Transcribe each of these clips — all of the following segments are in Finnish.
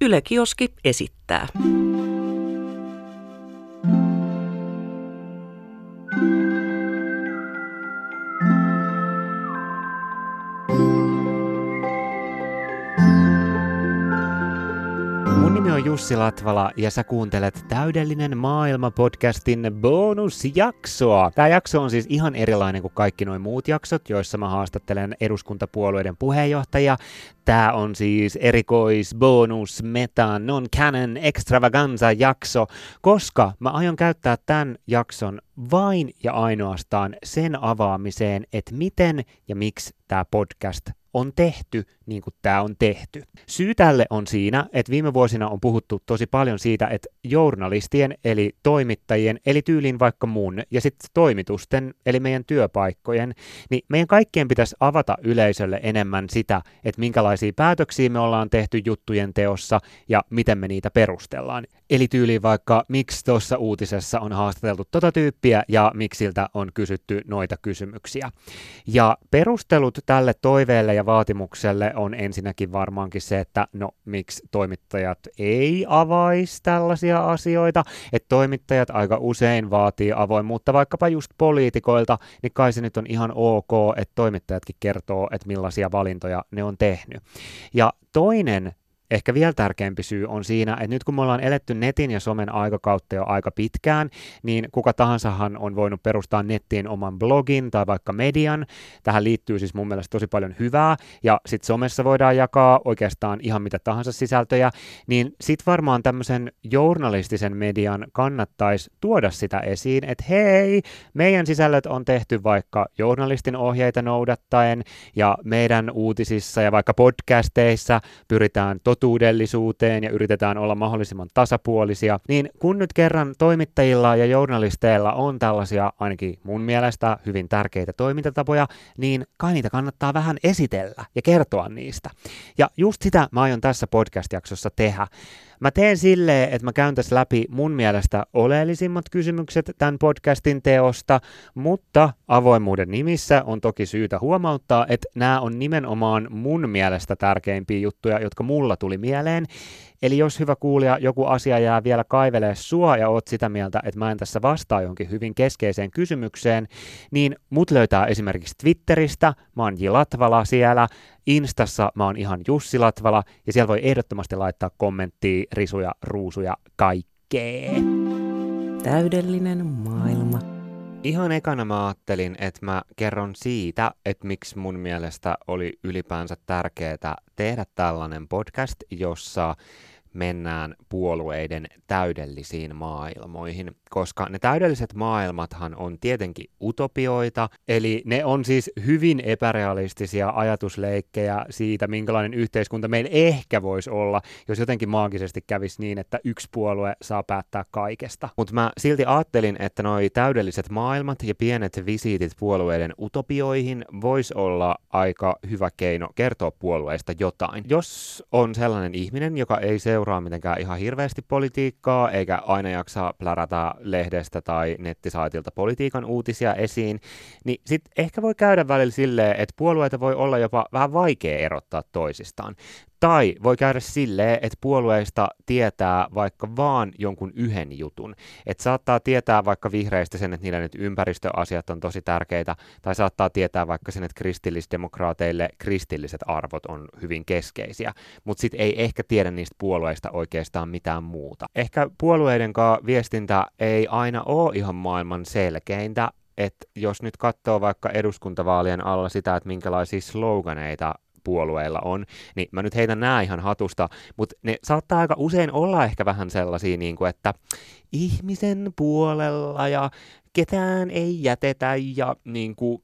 Yle Kioski esittää. Jussi Latvala ja sä kuuntelet Täydellinen maailma-podcastin bonusjaksoa. Tämä jakso on siis ihan erilainen kuin kaikki nuo muut jaksot, joissa mä haastattelen eduskuntapuolueiden puheenjohtajia. Tämä on siis erikois, bonus, meta, non-canon, extravaganza jakso, koska mä aion käyttää tämän jakson vain ja ainoastaan sen avaamiseen, että miten ja miksi tämä podcast on tehty niin kuin tämä on tehty. Syy tälle on siinä, että viime vuosina on puhuttu tosi paljon siitä, että journalistien eli toimittajien, eli tyylin vaikka mun, ja sitten toimitusten, eli meidän työpaikkojen, niin meidän kaikkien pitäisi avata yleisölle enemmän sitä, että minkälaisia päätöksiä me ollaan tehty juttujen teossa ja miten me niitä perustellaan. Eli tyyliin vaikka, miksi tuossa uutisessa on haastateltu tota tyyppiä ja miksi siltä on kysytty noita kysymyksiä. Ja perustelut tälle toiveelle vaatimukselle on ensinnäkin varmaankin se, että no miksi toimittajat ei avaisi tällaisia asioita, että toimittajat aika usein vaatii avoimuutta vaikkapa just poliitikoilta, niin kai se nyt on ihan ok, että toimittajatkin kertoo, että millaisia valintoja ne on tehnyt. Ja toinen ehkä vielä tärkeämpi syy on siinä, että nyt kun me ollaan eletty netin ja somen aikakautta jo aika pitkään, niin kuka tahansahan on voinut perustaa nettiin oman blogin tai vaikka median. Tähän liittyy siis mun mielestä tosi paljon hyvää, ja sitten somessa voidaan jakaa oikeastaan ihan mitä tahansa sisältöjä, niin sitten varmaan tämmöisen journalistisen median kannattaisi tuoda sitä esiin, että hei, meidän sisällöt on tehty vaikka journalistin ohjeita noudattaen, ja meidän uutisissa ja vaikka podcasteissa pyritään tot totuudellisuuteen ja yritetään olla mahdollisimman tasapuolisia, niin kun nyt kerran toimittajilla ja journalisteilla on tällaisia ainakin mun mielestä hyvin tärkeitä toimintatapoja, niin kai niitä kannattaa vähän esitellä ja kertoa niistä. Ja just sitä mä aion tässä podcast-jaksossa tehdä. Mä teen silleen, että mä käyn tässä läpi mun mielestä oleellisimmat kysymykset tämän podcastin teosta, mutta avoimuuden nimissä on toki syytä huomauttaa, että nämä on nimenomaan mun mielestä tärkeimpiä juttuja, jotka mulla tuli mieleen. Eli jos hyvä kuulija, joku asia jää vielä kaivelee sua ja oot sitä mieltä, että mä en tässä vastaa jonkin hyvin keskeiseen kysymykseen, niin mut löytää esimerkiksi Twitteristä, mä oon J. Latvala siellä, Instassa mä oon ihan Jussi Latvala, ja siellä voi ehdottomasti laittaa kommenttia, risuja, ruusuja, kaikkea. Täydellinen maailma. Ihan ekana mä ajattelin, että mä kerron siitä, että miksi mun mielestä oli ylipäänsä tärkeää tehdä tällainen podcast, jossa mennään puolueiden täydellisiin maailmoihin, koska ne täydelliset maailmathan on tietenkin utopioita, eli ne on siis hyvin epärealistisia ajatusleikkejä siitä, minkälainen yhteiskunta meillä ehkä voisi olla, jos jotenkin maagisesti kävisi niin, että yksi puolue saa päättää kaikesta. Mutta mä silti ajattelin, että noi täydelliset maailmat ja pienet visiitit puolueiden utopioihin vois olla aika hyvä keino kertoa puolueista jotain. Jos on sellainen ihminen, joka ei seuraa seuraa mitenkään ihan hirveästi politiikkaa, eikä aina jaksa plärätä lehdestä tai nettisaitilta politiikan uutisia esiin, niin sitten ehkä voi käydä välillä silleen, että puolueita voi olla jopa vähän vaikea erottaa toisistaan. Tai voi käydä silleen, että puolueista tietää vaikka vaan jonkun yhden jutun. Että saattaa tietää vaikka vihreistä sen, että niillä nyt ympäristöasiat on tosi tärkeitä, tai saattaa tietää vaikka sen, että kristillisdemokraateille kristilliset arvot on hyvin keskeisiä, mutta sitten ei ehkä tiedä niistä puolueista oikeastaan mitään muuta. Ehkä puolueiden viestintä ei aina ole ihan maailman selkeintä, että jos nyt katsoo vaikka eduskuntavaalien alla sitä, että minkälaisia sloganeita puolueilla on, niin mä nyt heitän nämä ihan hatusta, mutta ne saattaa aika usein olla ehkä vähän sellaisia, niin kuin, että ihmisen puolella ja ketään ei jätetä ja niin kuin,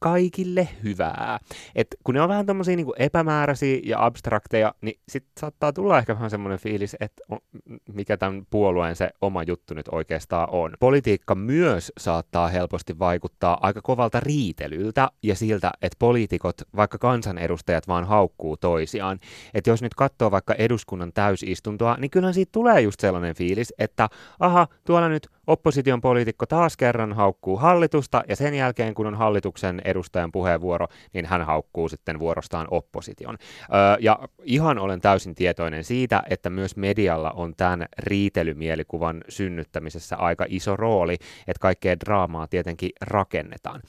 kaikille hyvää. Et kun ne on vähän tommosia niin epämääräisiä ja abstrakteja, niin sit saattaa tulla ehkä vähän semmoinen fiilis, että mikä tämän puolueen se oma juttu nyt oikeastaan on. Politiikka myös saattaa helposti vaikuttaa aika kovalta riitelyltä ja siltä, että poliitikot, vaikka kansanedustajat vaan haukkuu toisiaan. Että jos nyt katsoo vaikka eduskunnan täysistuntoa, niin kyllähän siitä tulee just sellainen fiilis, että aha, tuolla nyt opposition poliitikko taas kerran haukkuu hallitusta, ja sen jälkeen, kun on hallituksen edustajan puheenvuoro, niin hän haukkuu sitten vuorostaan opposition. Öö, ja ihan olen täysin tietoinen siitä, että myös medialla on tämän riitelymielikuvan synnyttämisessä aika iso rooli, että kaikkea draamaa tietenkin rakennetaan.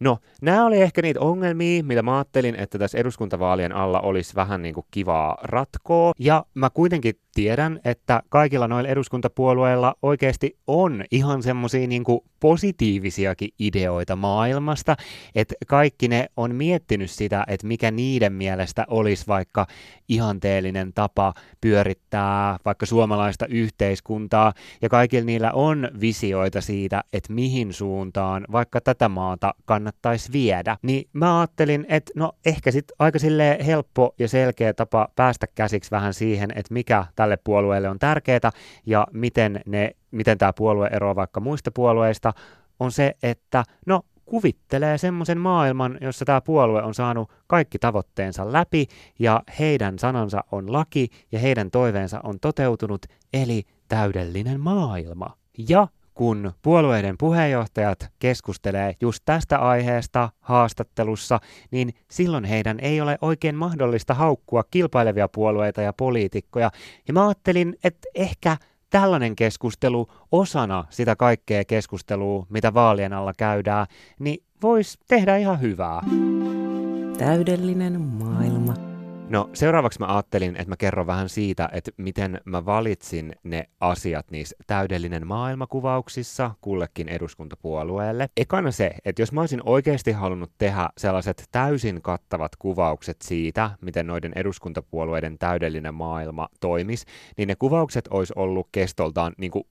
No, nämä oli ehkä niitä ongelmia, mitä mä ajattelin, että tässä eduskuntavaalien alla olisi vähän niin kuin kivaa ratkoa. Ja mä kuitenkin tiedän, että kaikilla noilla eduskuntapuolueilla oikeasti on ihan semmoisia niin positiivisiakin ideoita maailmasta, että kaikki ne on miettinyt sitä, että mikä niiden mielestä olisi vaikka ihanteellinen tapa pyörittää vaikka suomalaista yhteiskuntaa, ja kaikilla niillä on visioita siitä, että mihin suuntaan vaikka tätä maata kannattaisi viedä. Niin mä ajattelin, että no ehkä sitten aika helppo ja selkeä tapa päästä käsiksi vähän siihen, että mikä tälle puolueelle on tärkeää ja miten, ne, miten tämä puolue eroaa vaikka muista puolueista, on se, että no kuvittelee semmoisen maailman, jossa tämä puolue on saanut kaikki tavoitteensa läpi ja heidän sanansa on laki ja heidän toiveensa on toteutunut, eli täydellinen maailma. Ja kun puolueiden puheenjohtajat keskustelee just tästä aiheesta haastattelussa, niin silloin heidän ei ole oikein mahdollista haukkua kilpailevia puolueita ja poliitikkoja. Ja mä ajattelin, että ehkä tällainen keskustelu osana sitä kaikkea keskustelua, mitä vaalien alla käydään, niin voisi tehdä ihan hyvää. Täydellinen maailma. No seuraavaksi mä ajattelin, että mä kerron vähän siitä, että miten mä valitsin ne asiat niissä täydellinen maailmakuvauksissa kullekin eduskuntapuolueelle. Ekana se, että jos mä olisin oikeasti halunnut tehdä sellaiset täysin kattavat kuvaukset siitä, miten noiden eduskuntapuolueiden täydellinen maailma toimisi, niin ne kuvaukset olisi ollut kestoltaan niin kuin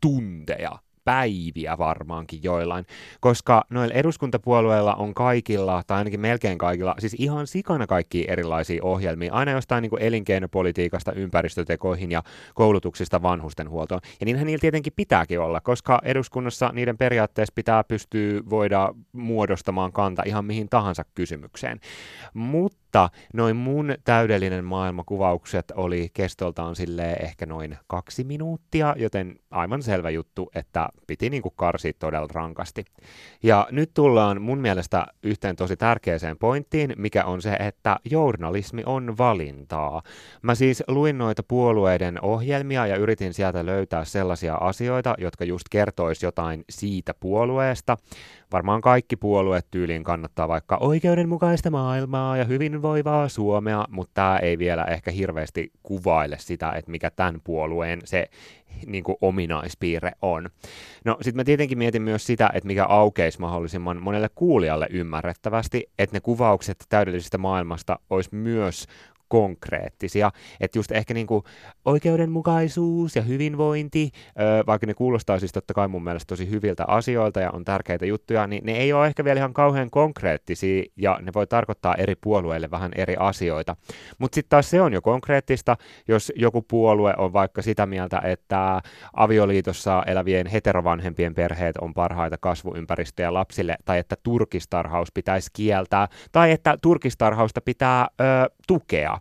tunteja päiviä varmaankin joillain, koska noilla eduskuntapuolueilla on kaikilla, tai ainakin melkein kaikilla, siis ihan sikana kaikki erilaisia ohjelmia, aina jostain niin kuin elinkeinopolitiikasta ympäristötekoihin ja koulutuksista vanhustenhuoltoon. Ja niinhän niillä tietenkin pitääkin olla, koska eduskunnassa niiden periaatteessa pitää pystyä voida muodostamaan kanta ihan mihin tahansa kysymykseen. Mutta mutta noin mun täydellinen maailmakuvaukset oli kestoltaan sille ehkä noin kaksi minuuttia, joten aivan selvä juttu, että piti niinku karsia todella rankasti. Ja nyt tullaan mun mielestä yhteen tosi tärkeäseen pointtiin, mikä on se, että journalismi on valintaa. Mä siis luin noita puolueiden ohjelmia ja yritin sieltä löytää sellaisia asioita, jotka just kertois jotain siitä puolueesta, varmaan kaikki puolueet tyyliin kannattaa vaikka oikeudenmukaista maailmaa ja hyvinvoivaa Suomea, mutta tämä ei vielä ehkä hirveästi kuvaile sitä, että mikä tämän puolueen se niin kuin ominaispiirre on. No sitten mä tietenkin mietin myös sitä, että mikä aukeisi mahdollisimman monelle kuulijalle ymmärrettävästi, että ne kuvaukset täydellisestä maailmasta olisi myös konkreettisia. Että just ehkä niin kuin oikeudenmukaisuus ja hyvinvointi, vaikka ne kuulostaa siis totta kai mun mielestä tosi hyviltä asioilta ja on tärkeitä juttuja, niin ne ei ole ehkä vielä ihan kauhean konkreettisia ja ne voi tarkoittaa eri puolueille vähän eri asioita. Mutta sitten taas se on jo konkreettista, jos joku puolue on vaikka sitä mieltä, että avioliitossa elävien heterovanhempien perheet on parhaita kasvuympäristöjä lapsille, tai että turkistarhaus pitäisi kieltää, tai että turkistarhausta pitää ö, tukea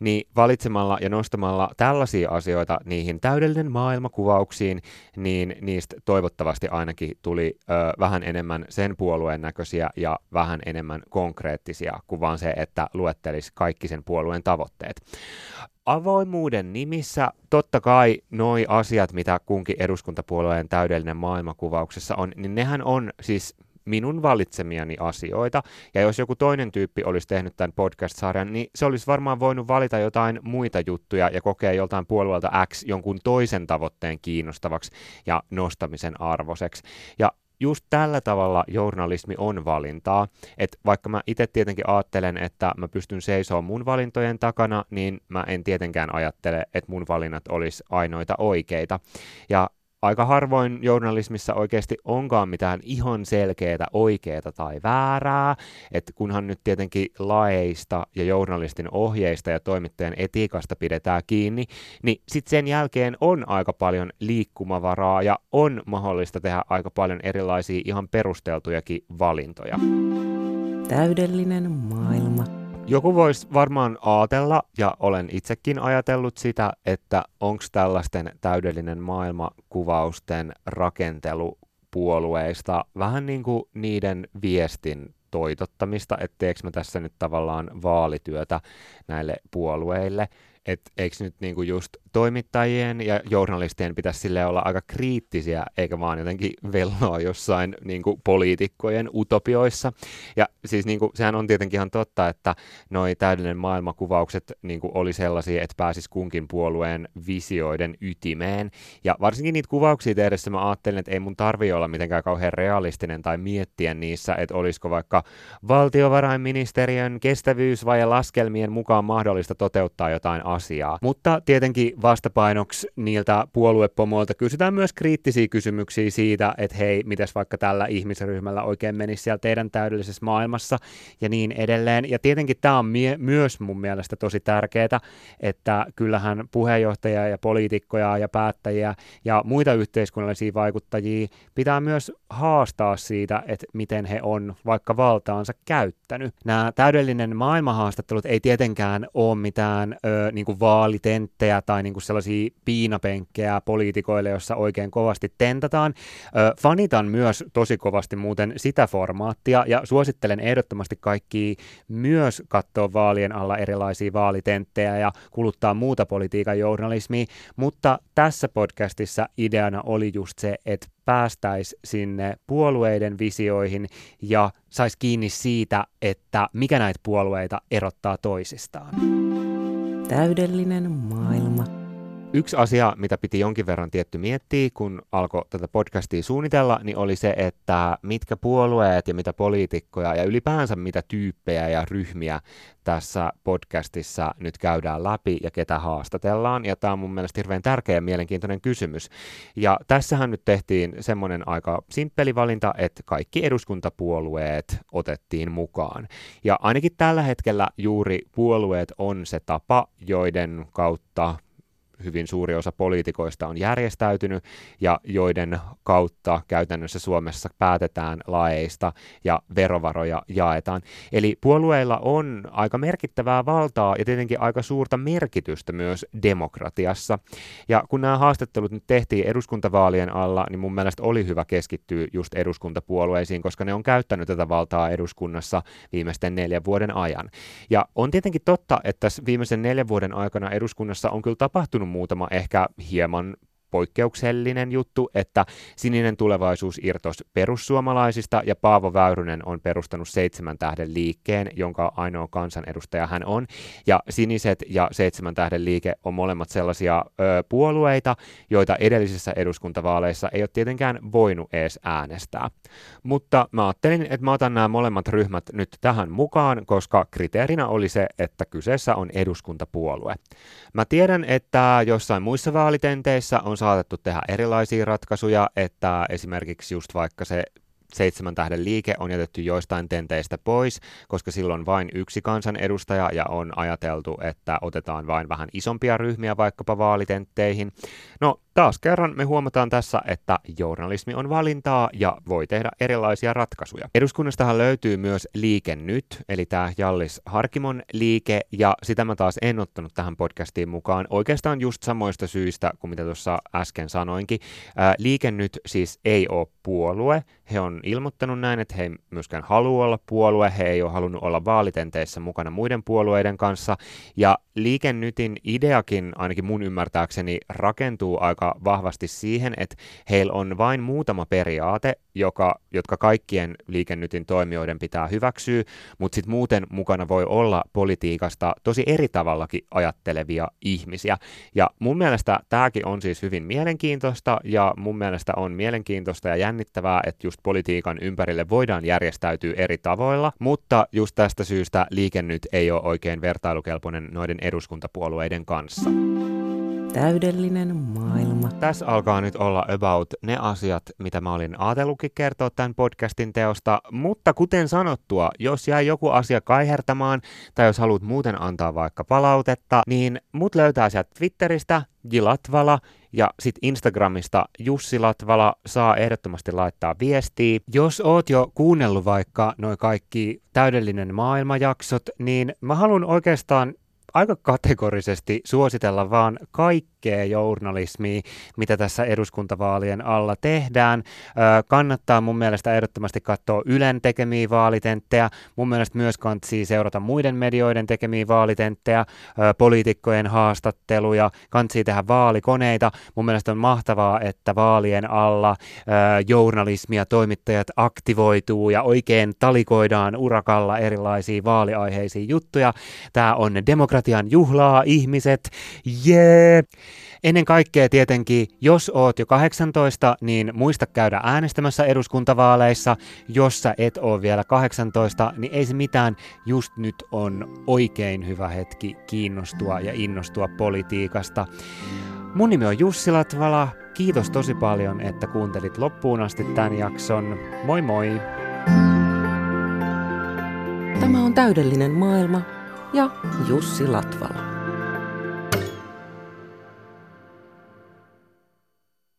niin valitsemalla ja nostamalla tällaisia asioita niihin täydellinen maailmakuvauksiin, niin niistä toivottavasti ainakin tuli ö, vähän enemmän sen puolueen näköisiä ja vähän enemmän konkreettisia kuin vaan se, että luettelisi kaikki sen puolueen tavoitteet. Avoimuuden nimissä totta kai noi asiat, mitä kunkin eduskuntapuolueen täydellinen maailmakuvauksessa on, niin nehän on siis minun valitsemiani asioita. Ja jos joku toinen tyyppi olisi tehnyt tämän podcast-sarjan, niin se olisi varmaan voinut valita jotain muita juttuja ja kokea joltain puolueelta X jonkun toisen tavoitteen kiinnostavaksi ja nostamisen arvoiseksi. Ja just tällä tavalla journalismi on valintaa. Et vaikka mä itse tietenkin ajattelen, että mä pystyn seisomaan mun valintojen takana, niin mä en tietenkään ajattele, että mun valinnat olisi ainoita oikeita. Ja aika harvoin journalismissa oikeasti onkaan mitään ihan selkeää oikeaa tai väärää, että kunhan nyt tietenkin laeista ja journalistin ohjeista ja toimittajan etiikasta pidetään kiinni, niin sitten sen jälkeen on aika paljon liikkumavaraa ja on mahdollista tehdä aika paljon erilaisia ihan perusteltujakin valintoja. Täydellinen maailma Joku voisi varmaan ajatella, ja olen itsekin ajatellut sitä, että onko tällaisten täydellinen maailmakuvausten rakentelu puolueista vähän niin kuin niiden viestin toitottamista, etteikö mä tässä nyt tavallaan vaalityötä näille puolueille, että eikö nyt niinku just toimittajien ja journalistien pitäisi sille olla aika kriittisiä, eikä vaan jotenkin velloa jossain niinku poliitikkojen utopioissa. Ja siis niinku, sehän on tietenkin ihan totta, että noi täydellinen maailmakuvaukset niinku oli sellaisia, että pääsis kunkin puolueen visioiden ytimeen. Ja varsinkin niitä kuvauksia tehdessä mä ajattelin, että ei mun tarvi olla mitenkään kauhean realistinen tai miettiä niissä, että olisiko vaikka valtiovarainministeriön kestävyysvaje laskelmien mukaan mahdollista toteuttaa jotain asiaa. Mutta tietenkin vastapainoksi niiltä puoluepomoilta kysytään myös kriittisiä kysymyksiä siitä, että hei, mitäs vaikka tällä ihmisryhmällä oikein menisi siellä teidän täydellisessä maailmassa ja niin edelleen. Ja tietenkin tämä on mie- myös mun mielestä tosi tärkeää, että kyllähän puheenjohtajia ja poliitikkoja ja päättäjiä ja muita yhteiskunnallisia vaikuttajia pitää myös haastaa siitä, että miten he on vaikka valtaansa käyttänyt. Nämä täydellinen maailmahaastattelut ei tietenkään ole mitään ö, niin kuin vaalitenttejä tai niin kuin sellaisia piinapenkkejä poliitikoille, jossa oikein kovasti tentataan. Ö, fanitan myös tosi kovasti muuten sitä formaattia ja suosittelen ehdottomasti kaikki myös katsoa vaalien alla erilaisia vaalitenttejä ja kuluttaa muuta politiikan journalismia, mutta tässä podcastissa ideana oli just se, että päästäisi sinne puolueiden visioihin ja saisi kiinni siitä, että mikä näitä puolueita erottaa toisistaan. Täydellinen maailma. Yksi asia, mitä piti jonkin verran tietty miettiä, kun alkoi tätä podcastia suunnitella, niin oli se, että mitkä puolueet ja mitä poliitikkoja ja ylipäänsä mitä tyyppejä ja ryhmiä tässä podcastissa nyt käydään läpi ja ketä haastatellaan. Ja tämä on mun mielestä hirveän tärkeä ja mielenkiintoinen kysymys. Ja tässähän nyt tehtiin semmoinen aika simppeli valinta, että kaikki eduskuntapuolueet otettiin mukaan. Ja ainakin tällä hetkellä juuri puolueet on se tapa, joiden kautta hyvin suuri osa poliitikoista on järjestäytynyt ja joiden kautta käytännössä Suomessa päätetään laeista ja verovaroja jaetaan. Eli puolueilla on aika merkittävää valtaa ja tietenkin aika suurta merkitystä myös demokratiassa. Ja kun nämä haastattelut nyt tehtiin eduskuntavaalien alla, niin mun mielestä oli hyvä keskittyä just eduskuntapuolueisiin, koska ne on käyttänyt tätä valtaa eduskunnassa viimeisten neljän vuoden ajan. Ja on tietenkin totta, että viimeisen neljän vuoden aikana eduskunnassa on kyllä tapahtunut muutama ehkä hieman poikkeuksellinen juttu, että sininen tulevaisuus irtos perussuomalaisista ja Paavo Väyrynen on perustanut seitsemän tähden liikkeen, jonka ainoa kansanedustaja hän on. Ja siniset ja seitsemän tähden liike on molemmat sellaisia ö, puolueita, joita edellisissä eduskuntavaaleissa ei ole tietenkään voinut edes äänestää. Mutta mä ajattelin, että mä otan nämä molemmat ryhmät nyt tähän mukaan, koska kriteerinä oli se, että kyseessä on eduskuntapuolue. Mä tiedän, että jossain muissa vaalitenteissä on saatettu tehdä erilaisia ratkaisuja, että esimerkiksi just vaikka se seitsemän tähden liike on jätetty joistain tenteistä pois, koska silloin vain yksi kansanedustaja ja on ajateltu, että otetaan vain vähän isompia ryhmiä vaikkapa vaalitentteihin. No taas kerran me huomataan tässä, että journalismi on valintaa ja voi tehdä erilaisia ratkaisuja. Eduskunnastahan löytyy myös Liike Nyt, eli tämä Jallis Harkimon liike, ja sitä mä taas en ottanut tähän podcastiin mukaan oikeastaan just samoista syistä kuin mitä tuossa äsken sanoinkin. Ää, liike Nyt siis ei ole puolue, he on ilmoittanut näin, että he ei myöskään halua olla puolue, he ei ole halunnut olla vaalitenteissä mukana muiden puolueiden kanssa, ja Liike Nytin ideakin ainakin mun ymmärtääkseni rakentuu aika vahvasti siihen, että heillä on vain muutama periaate, joka, jotka kaikkien liikennytin toimijoiden pitää hyväksyä, mutta sitten muuten mukana voi olla politiikasta tosi eri tavallakin ajattelevia ihmisiä. Ja mun mielestä tämäkin on siis hyvin mielenkiintoista, ja mun mielestä on mielenkiintoista ja jännittävää, että just politiikan ympärille voidaan järjestäytyä eri tavoilla, mutta just tästä syystä liikennyt ei ole oikein vertailukelpoinen noiden eduskuntapuolueiden kanssa. Täydellinen maailma. Tässä alkaa nyt olla about ne asiat, mitä mä olin ajatellutkin kertoa tämän podcastin teosta, mutta kuten sanottua, jos jää joku asia kaihertamaan tai jos haluat muuten antaa vaikka palautetta, niin mut löytää sieltä Twitteristä Jilatvala ja sitten Instagramista Jussi Latvala saa ehdottomasti laittaa viestiä. Jos oot jo kuunnellut vaikka noin kaikki täydellinen maailmajaksot, niin mä haluan oikeastaan aika kategorisesti suositella vaan kaikkea journalismia, mitä tässä eduskuntavaalien alla tehdään. kannattaa mun mielestä ehdottomasti katsoa Ylen tekemiä vaalitenttejä. Mun mielestä myös kantsii seurata muiden medioiden tekemiä vaalitenttejä, poliitikkojen haastatteluja, kantsii tehdä vaalikoneita. Mun mielestä on mahtavaa, että vaalien alla journalismia toimittajat aktivoituu ja oikein talikoidaan urakalla erilaisia vaaliaiheisia juttuja. Tämä on demokratia demokratian juhlaa ihmiset, jee! Yeah. Ennen kaikkea tietenkin, jos oot jo 18, niin muista käydä äänestämässä eduskuntavaaleissa. Jos sä et ole vielä 18, niin ei se mitään, just nyt on oikein hyvä hetki kiinnostua ja innostua politiikasta. Mun nimi on Jussi Latvala. Kiitos tosi paljon, että kuuntelit loppuun asti tämän jakson. Moi moi! Tämä on täydellinen maailma ja Jussi Latvala.